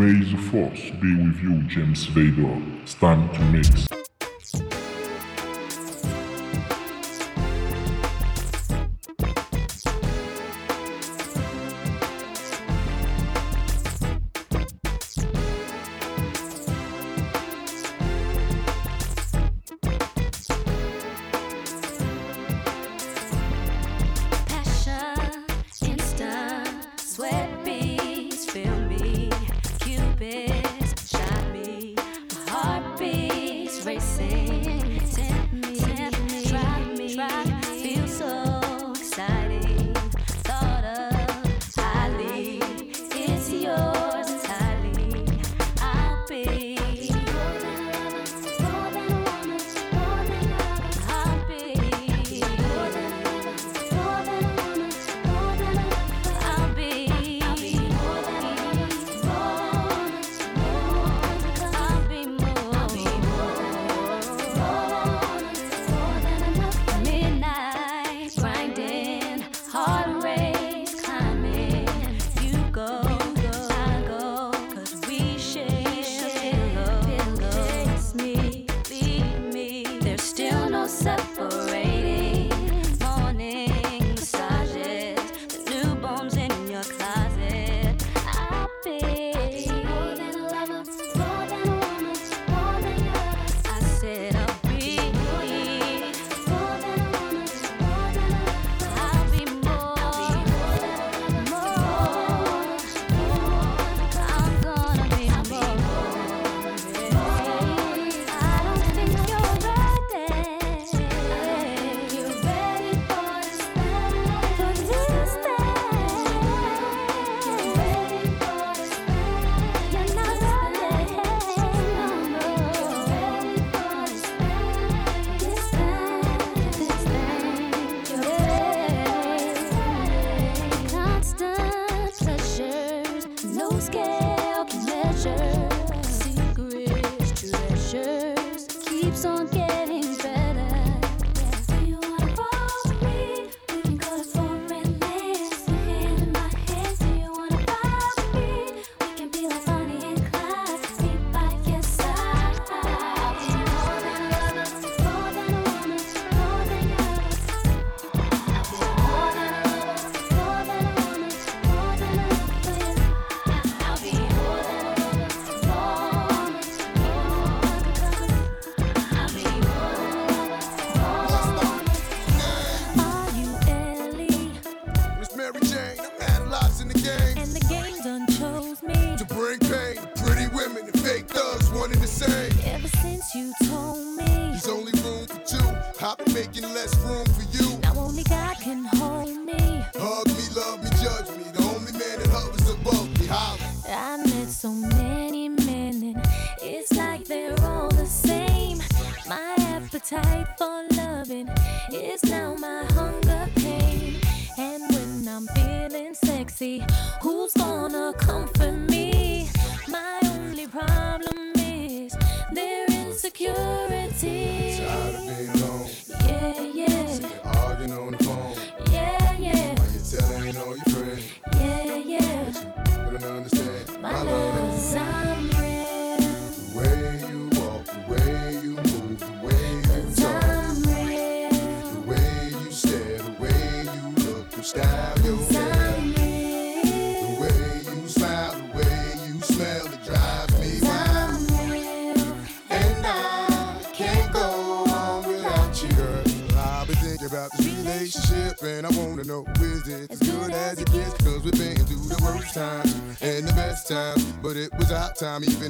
May the force be with you, James Vader. Stand to mix. time, even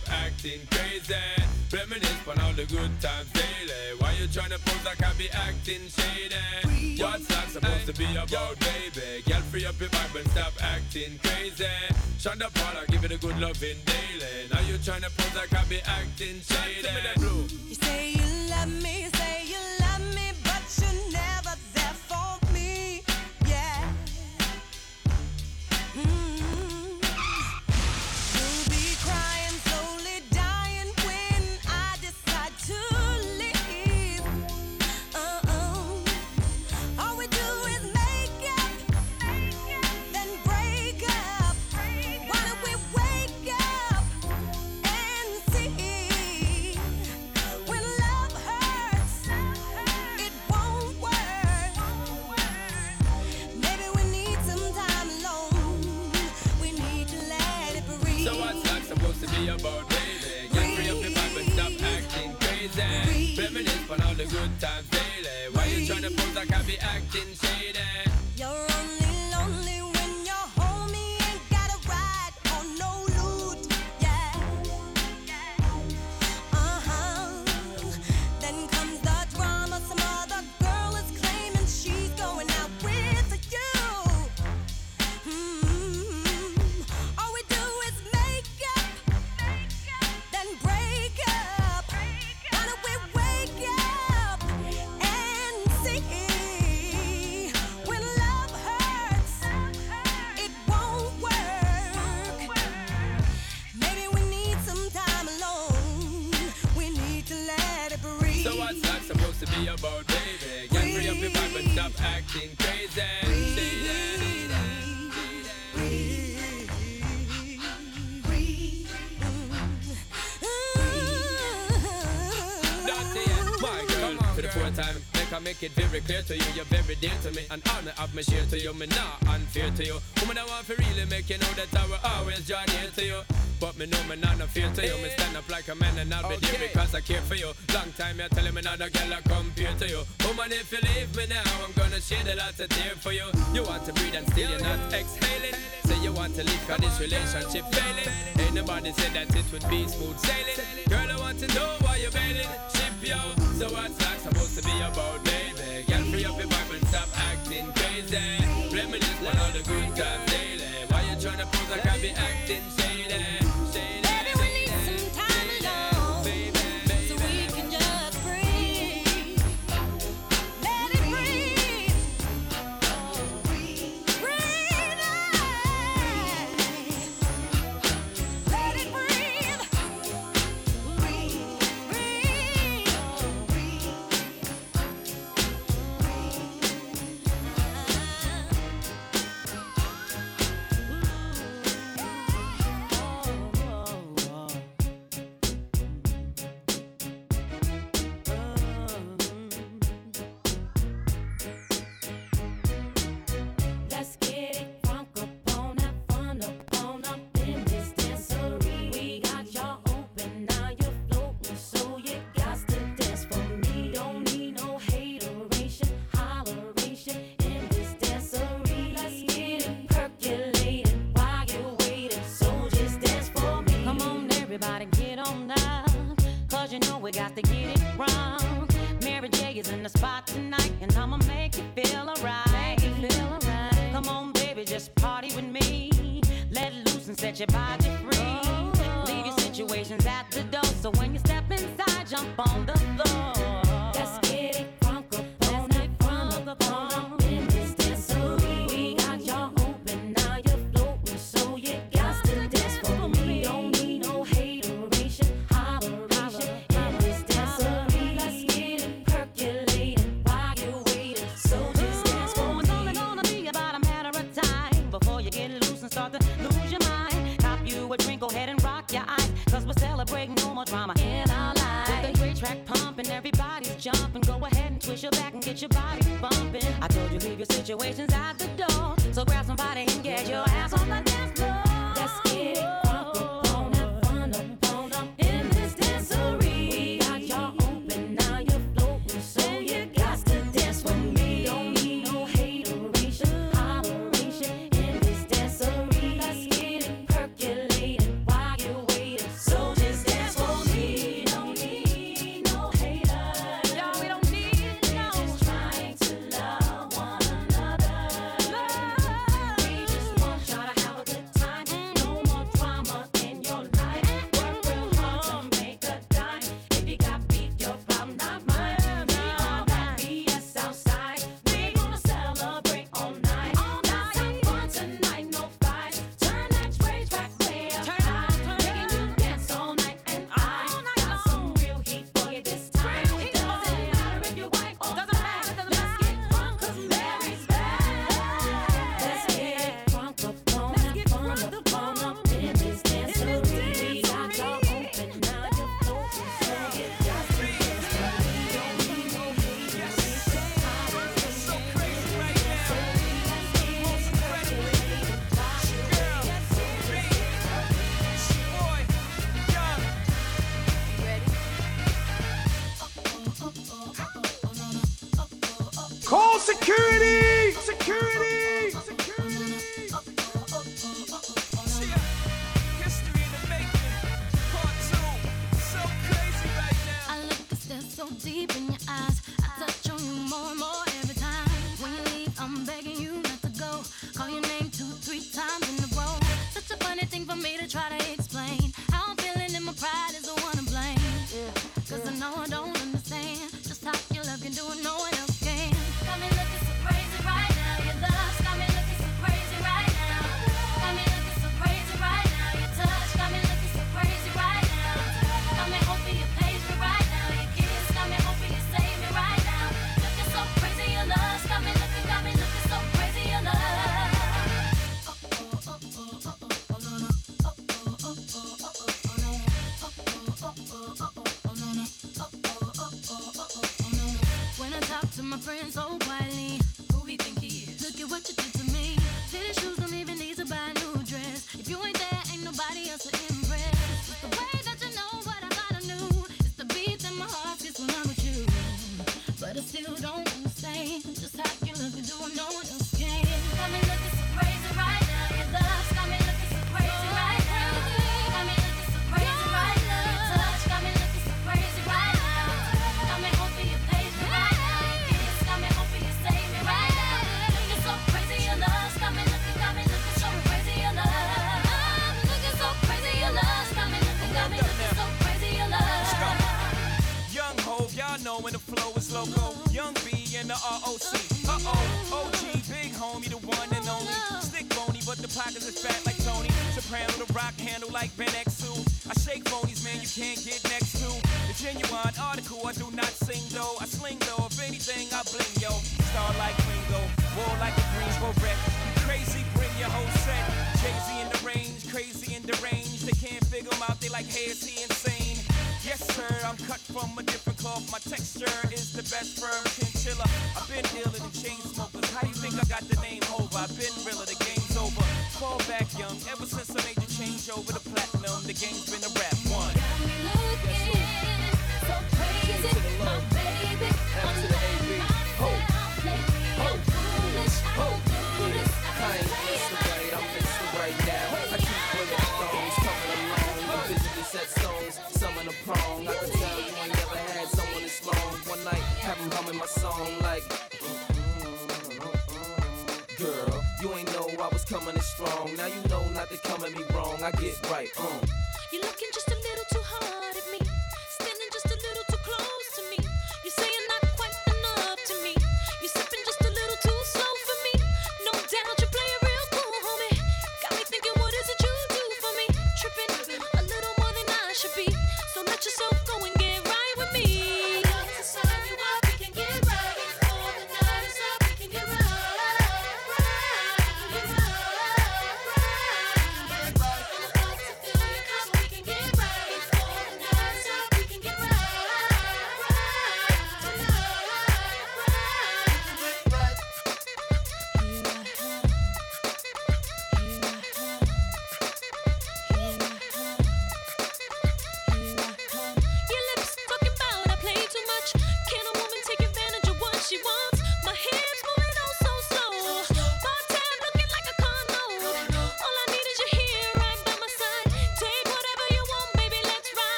acting crazy. Reminisce on all the good times daily. Why you tryna pose like I be acting shady? What's that supposed to be about, baby? Girl, free up your vibe and stop acting crazy. Shonda Paula, give it a good loving daily. Now you tryna pose like I be acting shady. You say you love me, say you love me, crazy. Reminisce on all the good times daily. Why you tryna pose like I be acting shady? Make it very clear to you, you're very dear to me, and honor of me share to you, me not unfair to you. Woman, I want to really make you know that I will always draw near to you. But me know me not no fear to you. Me stand up like a man and I'll be there because I care for you. Long time you're telling me not a girl I compare to you. Woman, if you leave me now, I'm gonna shed a lot of tears for you. You want to breathe and still you're not exhaling. Say you want to leave cause this relationship failing. Ain't nobody said that it would be smooth sailing. Girl, I want to know why you're bailing. Ship yo. So what's that supposed to be about, free up your vibe and stop acting crazy. Reminisce on all the good times pumping, everybody's jumping. Go ahead and twist your back and get your body bumping. I told you leave your situations at the door. So grab somebody and get your ass on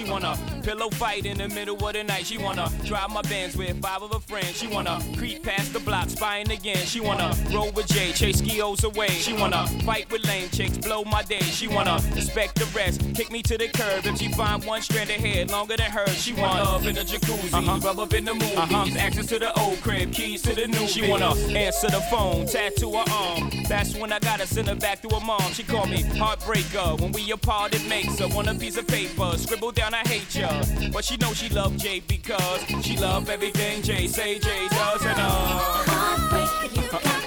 She wanna pillow fight in the middle of the night. She wanna drive my Benz with five of her friends. She wanna creep past the block, spying again. She wanna roll with Jay, chase skios away. She wanna fight with lame chicks, blow my day. She wanna respect the rest, kick me to the curb. If she find one strand of hair longer than hers, she want love in the jacuzzi, uh-huh. rub up in the movies, uh-huh. access to the old crib, keys to the new. She wanna answer the phone, tattoo her arm. That's when I gotta send her back to her mom. She called me heartbreaker. When we apart, it makes her want a piece of paper. Scribble down, I hate ya. But she know she love Jay because she love everything Jay say Jay does and uh. Heartbreak, you got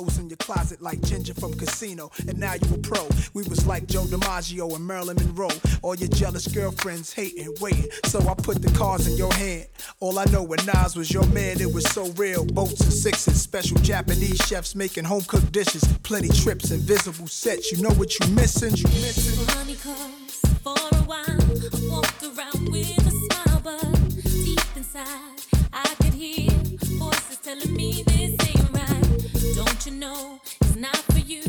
clothes in your closet like Ginger from Casino, and now you a pro. We was like Joe DiMaggio and Marilyn Monroe. All your jealous girlfriends hating, waiting. So I put the cards in your hand. All I know when Nas was your man, it was so real. Boats and sixes, special Japanese chefs making home cooked dishes, plenty trips, invisible sets. You know what you missing? You missing? For a while. I walked around with a smile, but deep inside, I could hear voices telling me this. Don't you know it's not for you?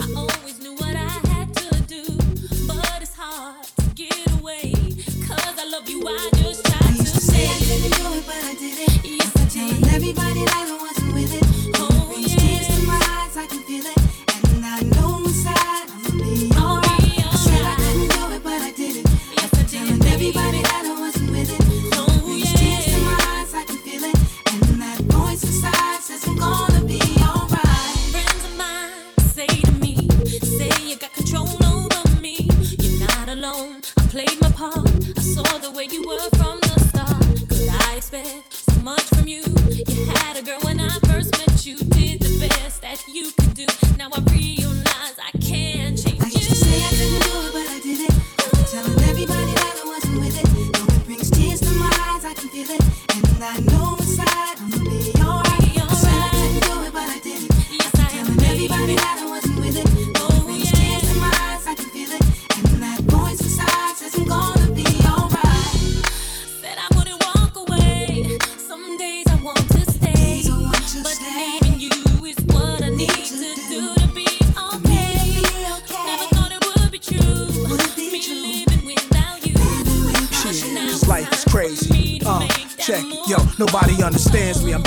I always knew what I had to do, but it's hard to get away. Cause I love you, I just try to say I couldn't do it, but I did it. Yes, I did. Everybody that I wasn't with it. Oh, Brings tears to my eyes, I can feel it. And I know inside be alright. I said I couldn't do it, but I did it. Yes, I did. Telling everybody that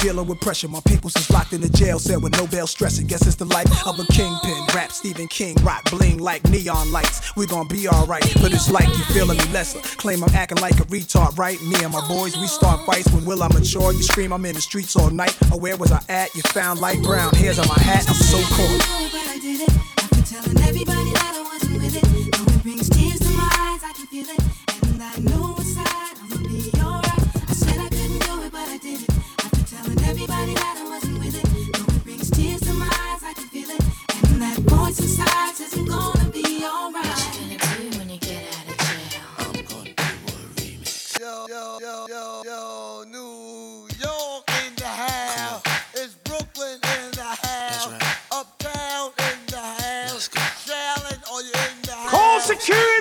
dealing with pressure. My people's is locked in the jail cell with no bail stressing. Guess it's the life of a kingpin. Rap Stephen King, rock bling like neon lights. We gon' be alright, but it's like you feeling me lesser. Claim I'm acting like a retard, right? Me and my boys, we start fights. When will I mature? You scream, I'm in the streets all night. Oh, where was I at? You found light brown hairs on my hat. I'm so cold. yo, yo, yo, New York in the house. It's Brooklyn in the house. Right. Uptown in the house. Are you in the Call house? Call security.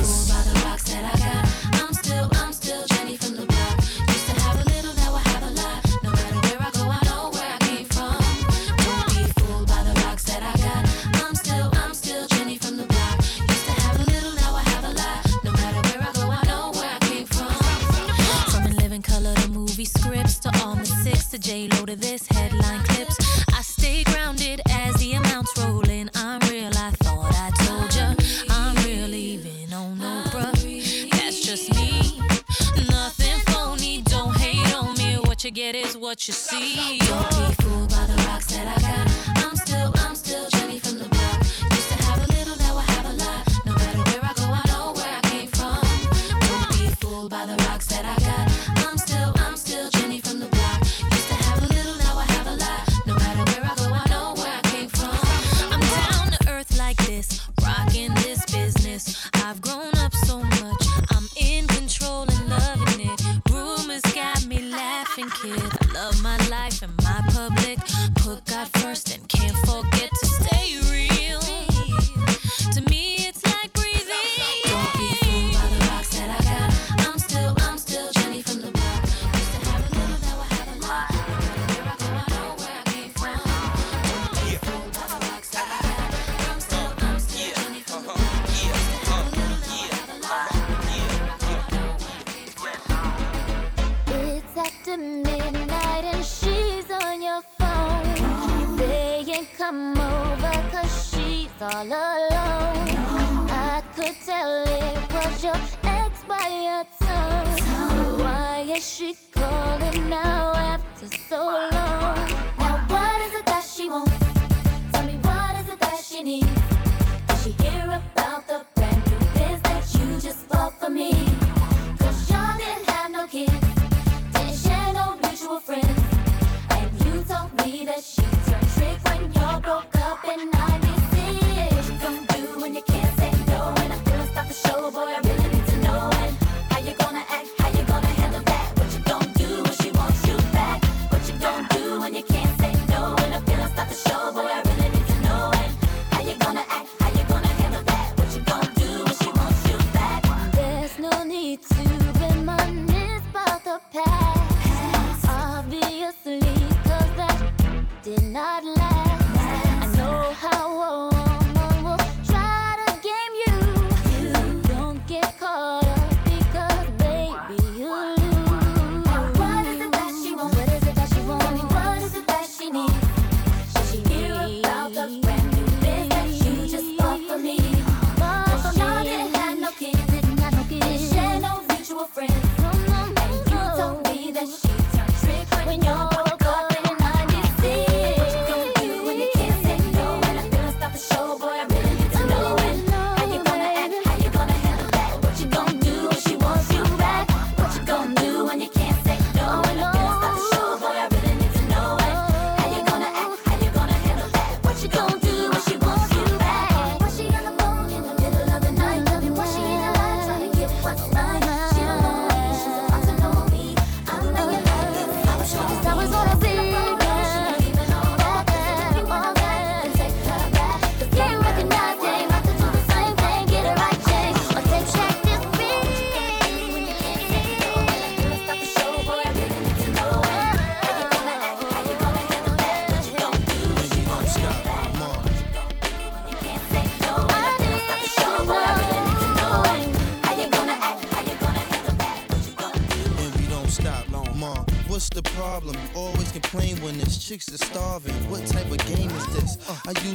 us. rocking this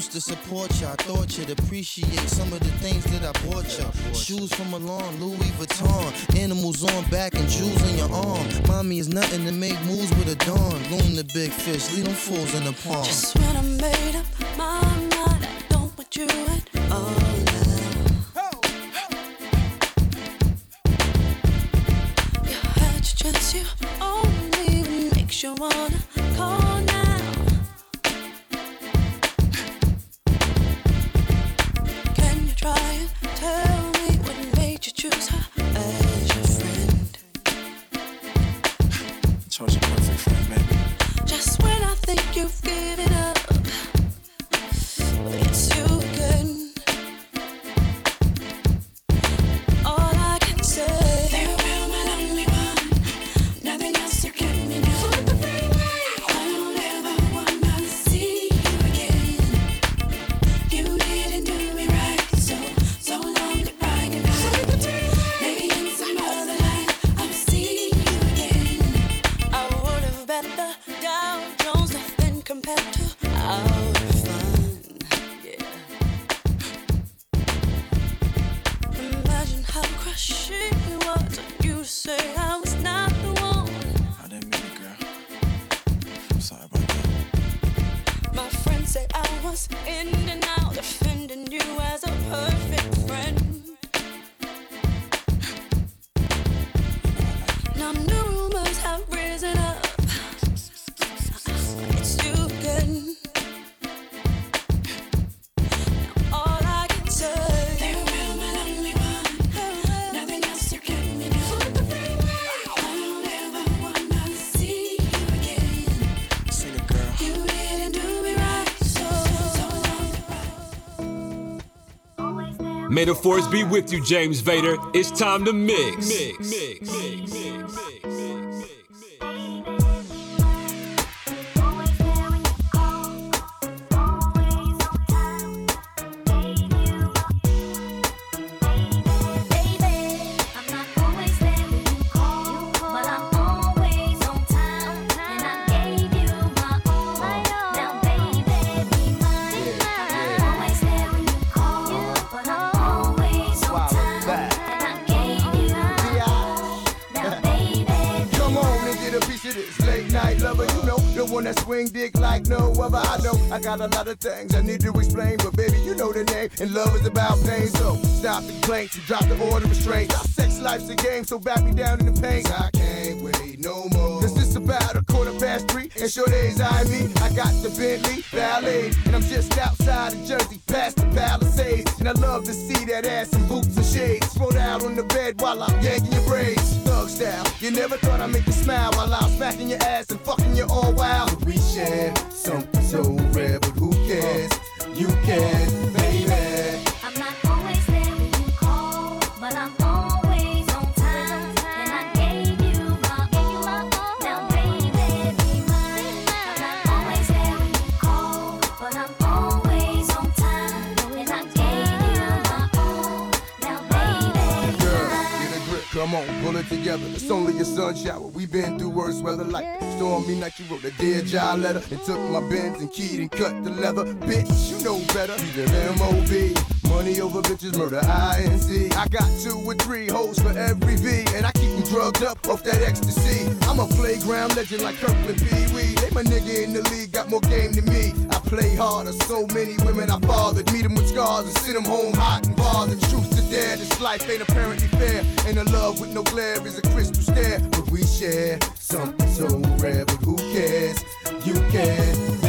used to support you. I thought you'd appreciate some of the things that I bought you. Shoes from Milan, Louis Vuitton, animals on back and jewels on your arm. Mommy is nothing to make moves with a dawn. Loon the big fish, leave them fools in the pond. Just when I made up May the force be with you, James Vader. It's time to mix. Mix. Mix. Mix. Got a lot of things I need to explain, but baby, you know the name, and love is about pain. So stop the complaints and drop the order of restraint. Our sex life's a game, so back me down in the paint. I can't wait no more. Cause it's about a quarter past three, and sure days I me. I got the Bentley Ballet, and I'm just outside of Jersey, past the Palisades. And I love to see that ass in boots and shades. Throw out on the bed while I'm yanking your braids. Thug style, you never thought I'd make you smile while I'm smacking your ass and fucking you all wild. We share something so rare, but who cares? You can, baby. I'm not always there when you call, but I'm come on, pull it together. It's only a sun shower. We've been through worse weather like stormy night. You wrote a dear John letter and took my Benz and keyed and cut the leather. Bitch, you know better. He's an M.O.B. Money over bitches, murder. I got two or three hoes for every V, and I keep them drugged up off that ecstasy. I'm a playground legend like Kirkland Pee Wee. They my nigga in the league, got more game than me. I play harder, so many women I fathered. Meet them with scars and send them home hot and bothered. Truth to dare, this life ain't apparently fair. Ain't a love with no glare is a crystal stare. But we share something so rare, but who cares? You can,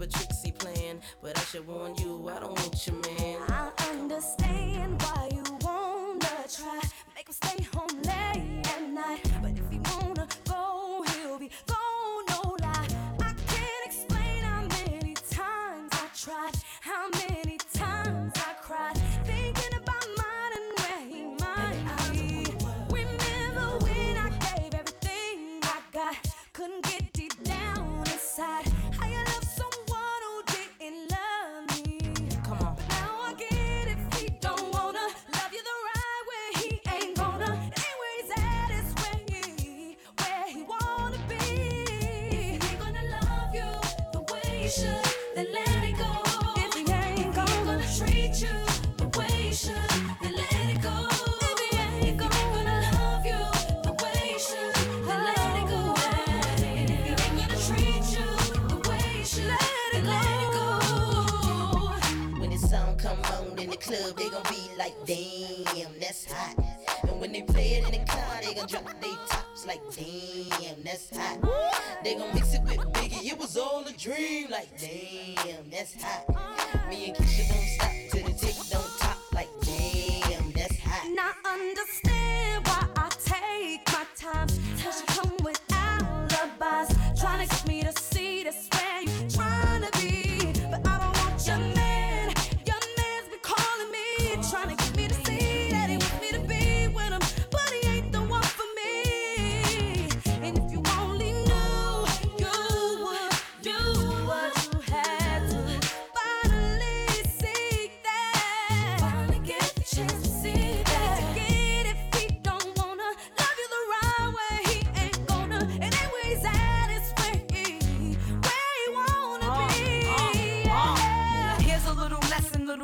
of a tricksy playing. but I should warn you club, they gon' be like, damn, that's hot. And when they play it in the car, they gon' drop their tops like, damn, that's hot. They gon' mix it with Biggie, it was all a dream, like, damn, that's hot. Me and Keisha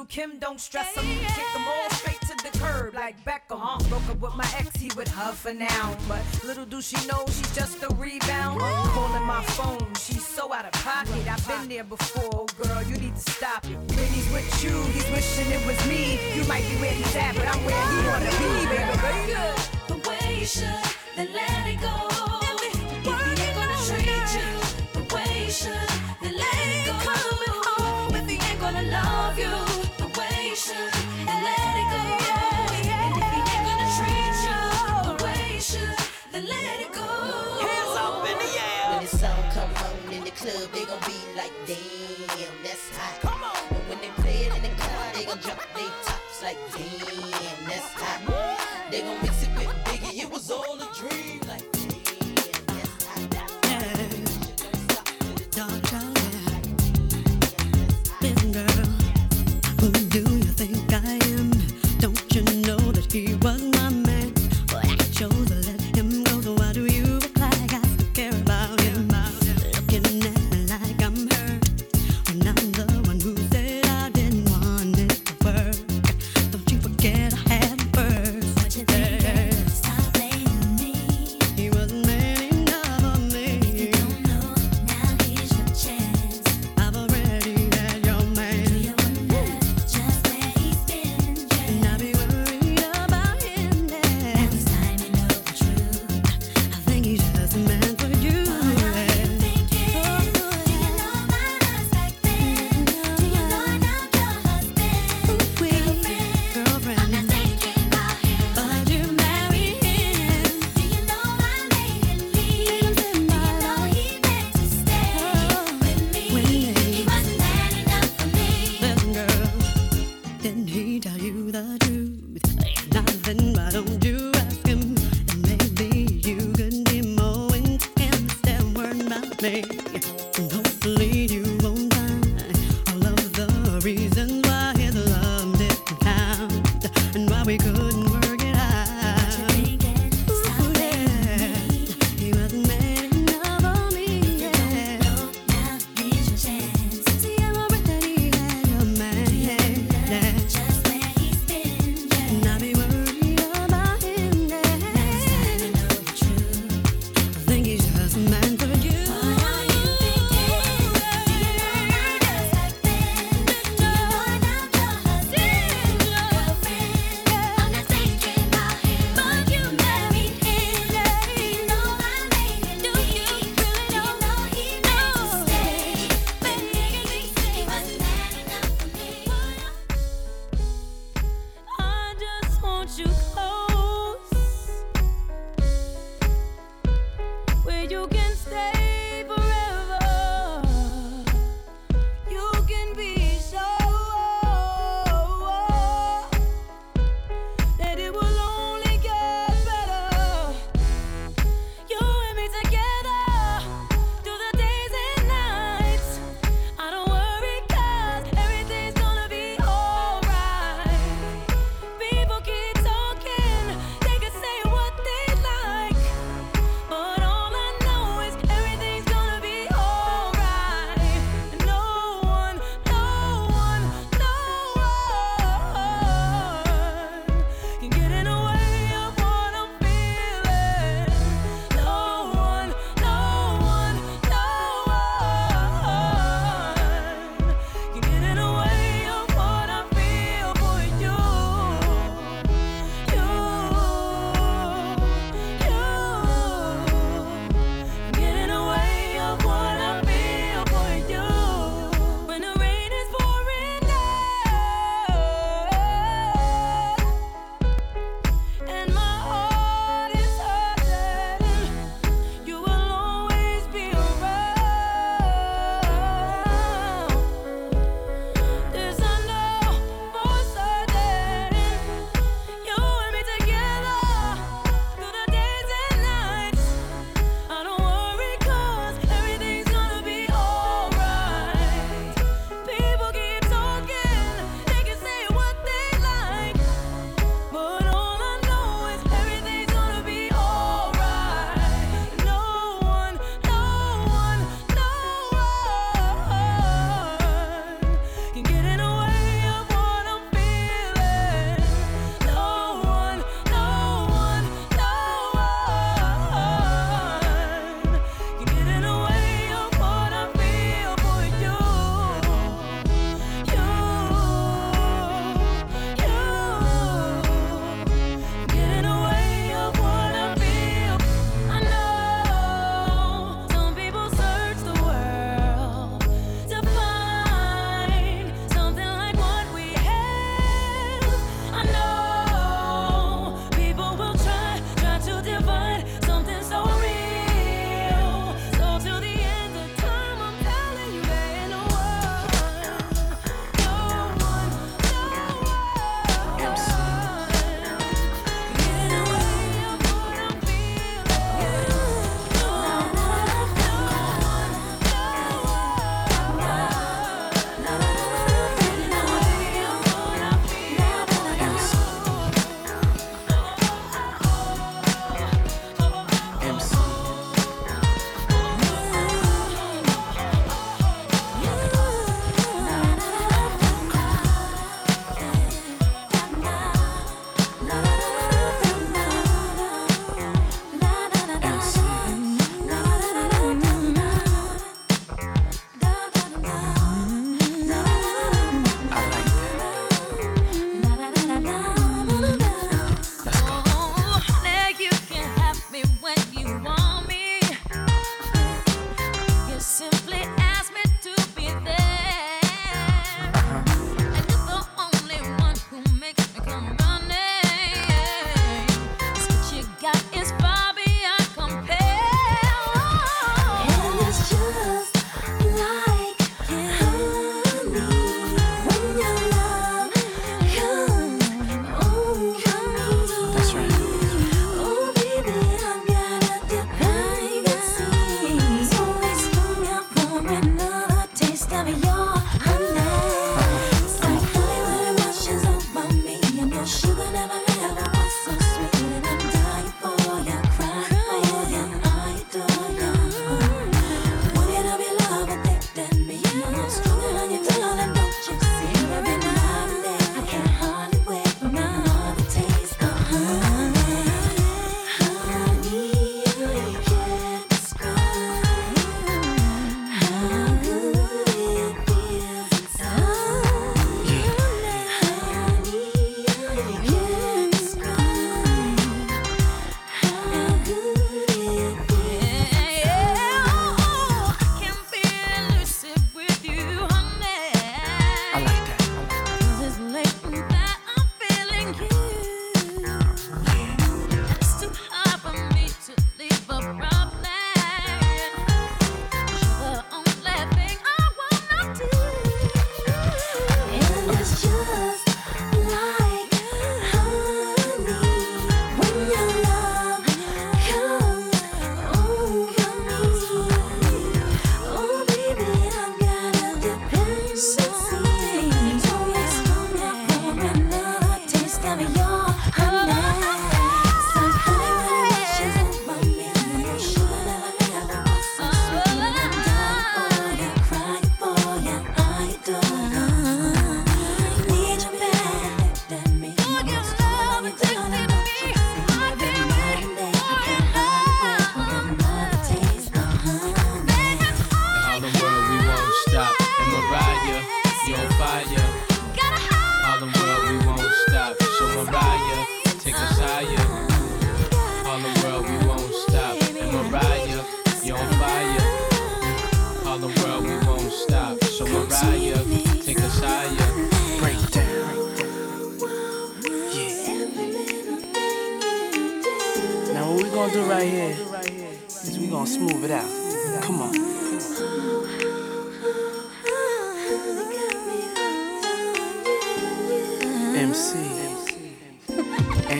Kim, don't stress him. Yeah. Kick them all straight to the curb like Becca, huh? Broke up with my ex, he with her for now. But little do she know she's just a rebound. Hey. Calling my phone, she's so out of pocket. I've been there before, girl, you need to stop it. When he's with you, he's wishing it was me. You might be where he's at, but I'm where he wanna be, baby. baby. The way you should, then let it go.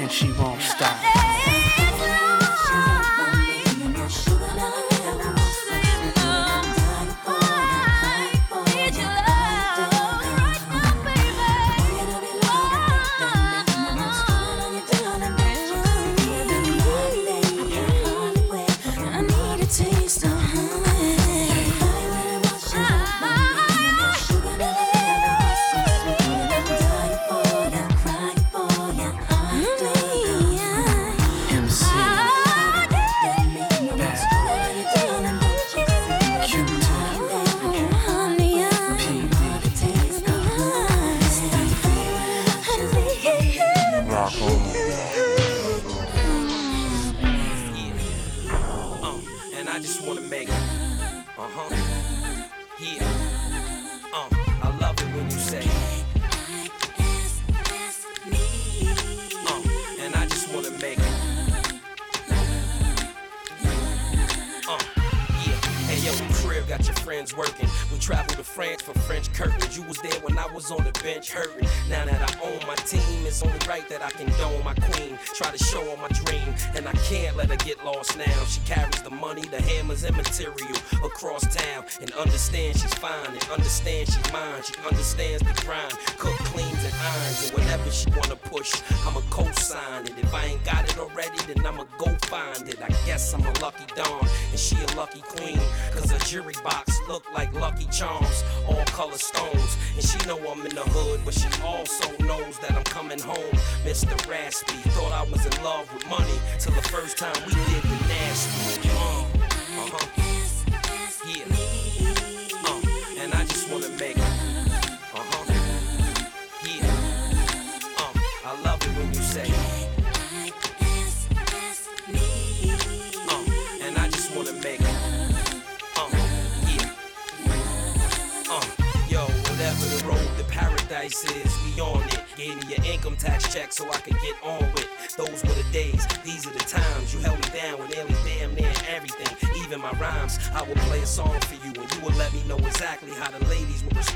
And she won't stop. Understand she's fine, and understand she's mine. She understands the grind, cook, cleans, and irons. And whatever she wanna push, I'ma co-sign it. If I ain't got it already, then I'ma go find it. I guess I'm a lucky dawn, and she a lucky queen. Cause her jury box look like Lucky Charms, all color stones. And she know I'm in the hood, but she also knows that I'm coming home. Mr. Raspy thought I was in love with money till the first time we did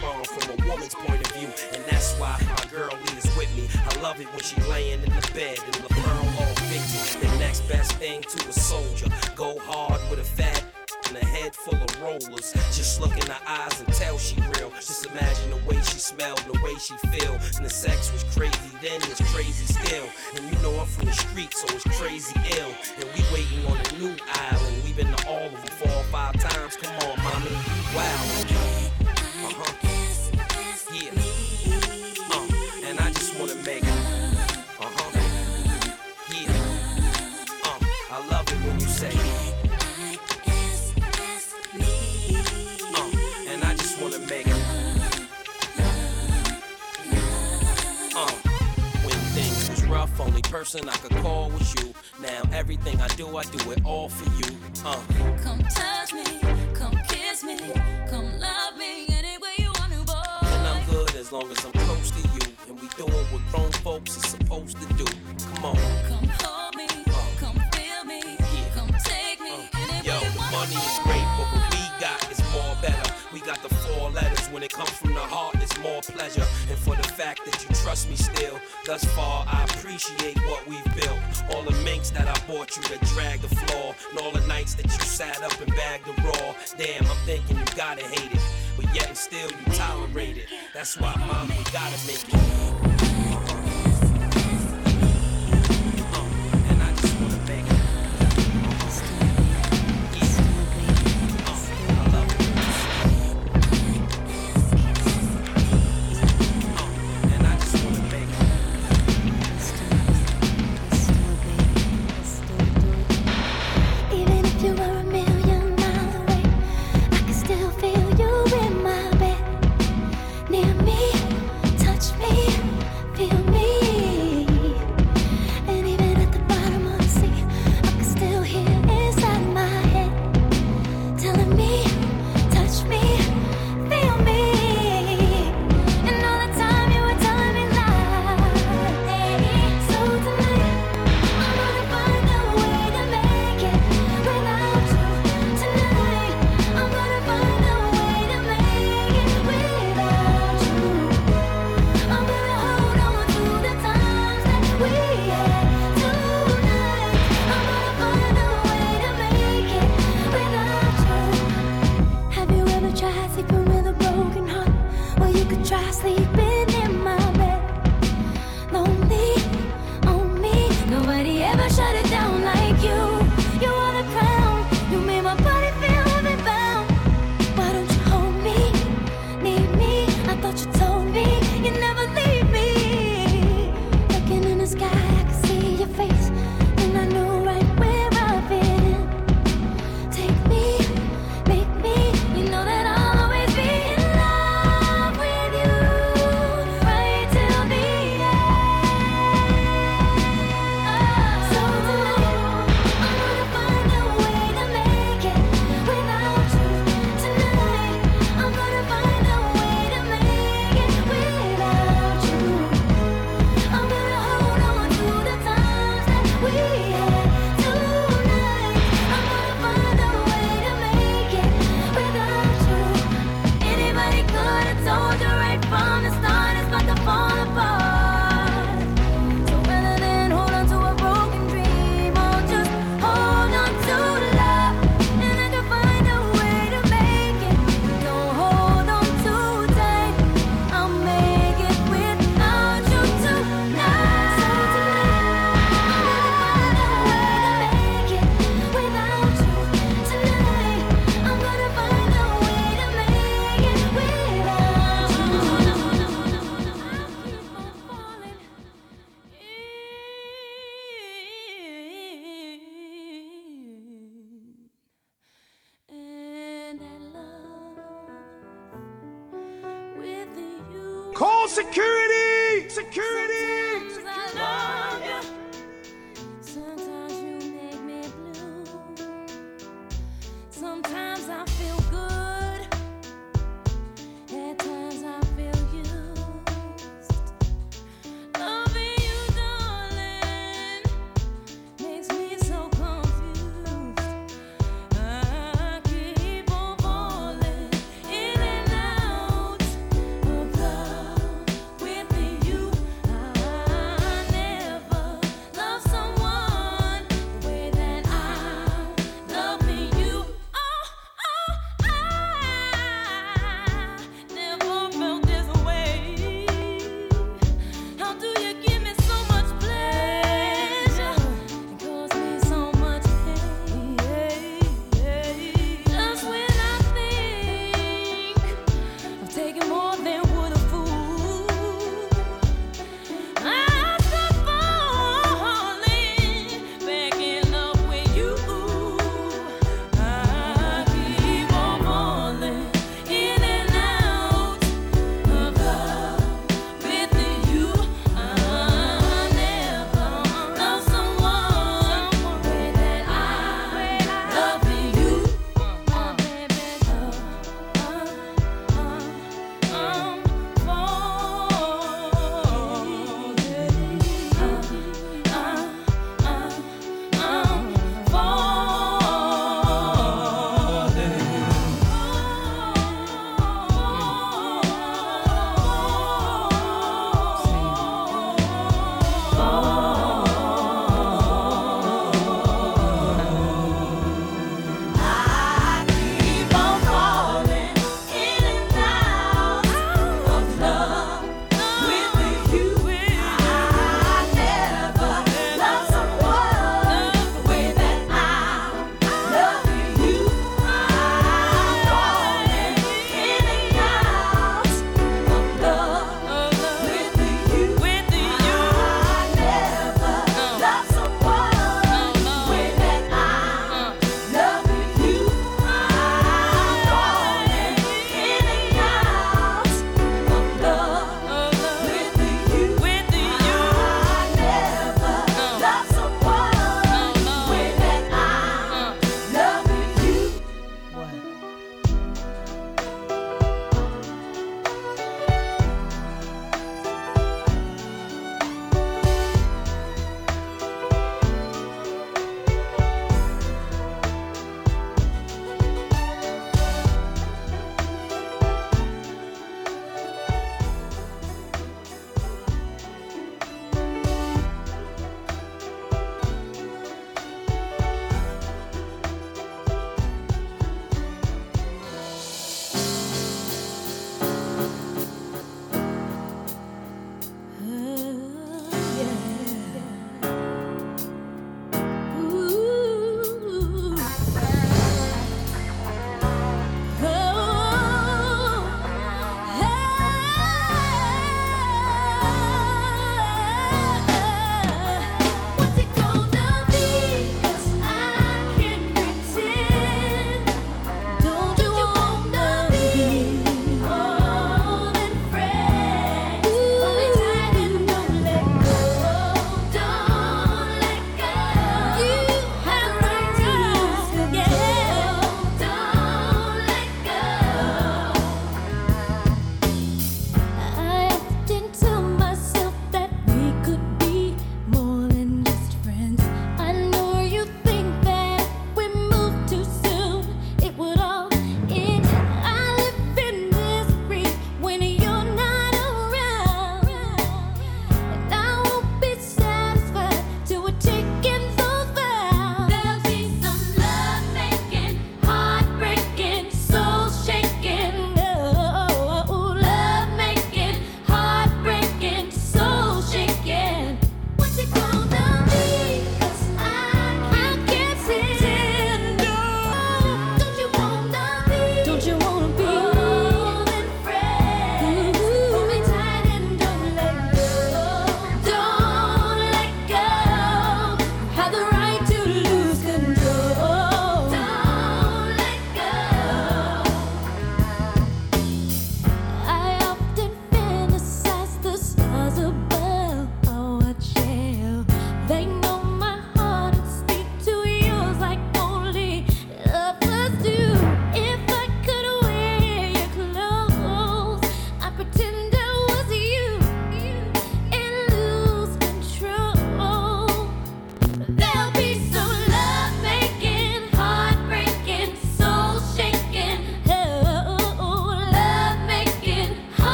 from a woman's point of view. And that's why my girl is with me. I love it when she laying in the bed and the pearl all 50. The next best thing to a soldier. Go hard with a fat and a head full of rollers. Just look in her eyes and tell she real. Just imagine the way she smelled, the way she feel. And the sex was crazy then, it's crazy still. And you know I'm from the street, so it's crazy ill. And we waiting on a new island. We've been to all of them four or five times. Come on, mommy. Wow. Person I could call was you. Now everything I do, I do it all for you. Uh, Come touch me, come kiss me, come love me any way you want to, boy. and I'm good as long as I'm close to you. And we doing what grown folks is supposed to do. Come on. Come hold me, come feel me, come take me any Yo, way you want money is great, but what we got is more better. We got the four letters. When it comes from the heart, thus far, I appreciate what we've built. All the minks that I bought you that drag the floor, and all the nights that you sat up and bagged the raw. Damn, I'm thinking you gotta hate it, but yet and still you tolerate it. That's why, we gotta make it.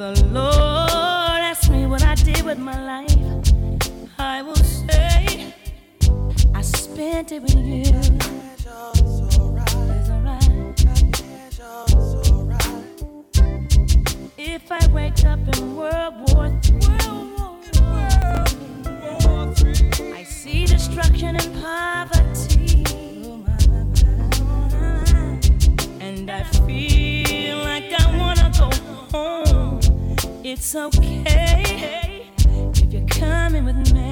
the Lord asks me what I did with my life, I will say I spent it with you. It's alright. If I wake up in World War III, I see destruction and poverty. It's okay if you're coming with me.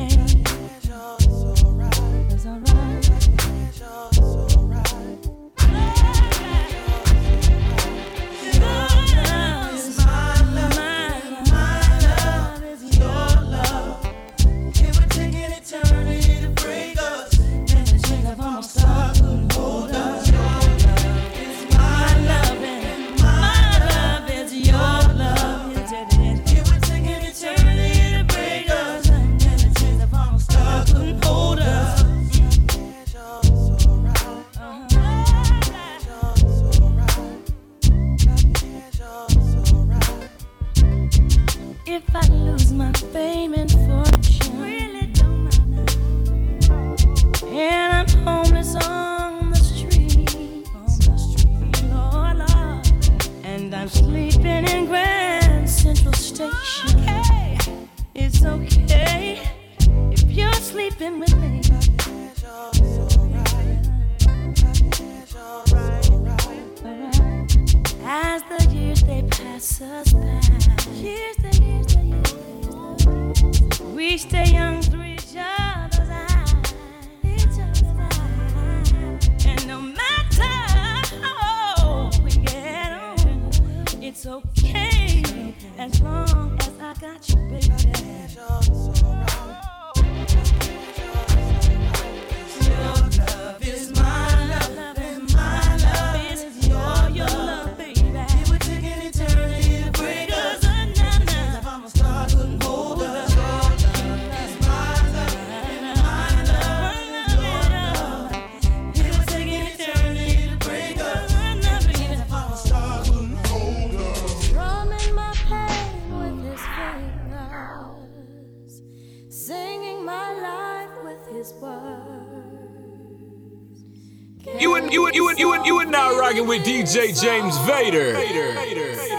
DJ James Vader. Vader. Vader.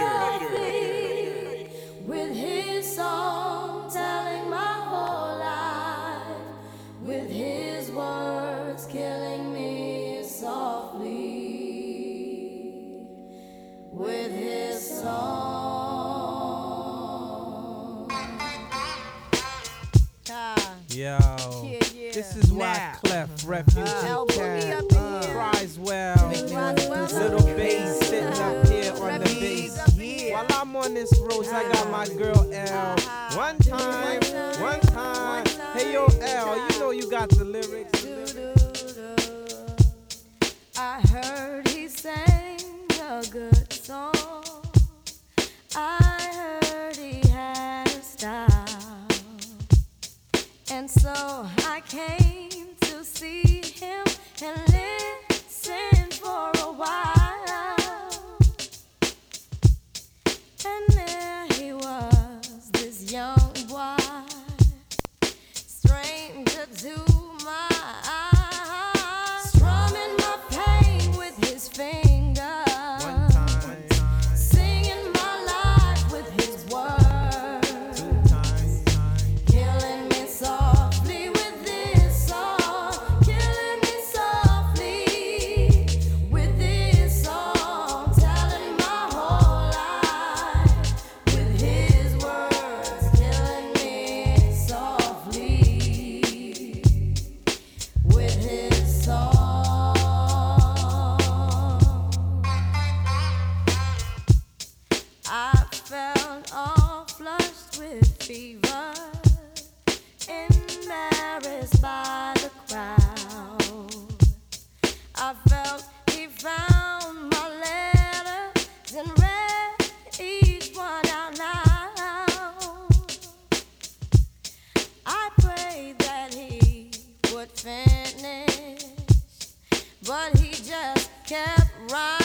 kept right.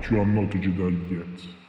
But you are not a Jedi yet.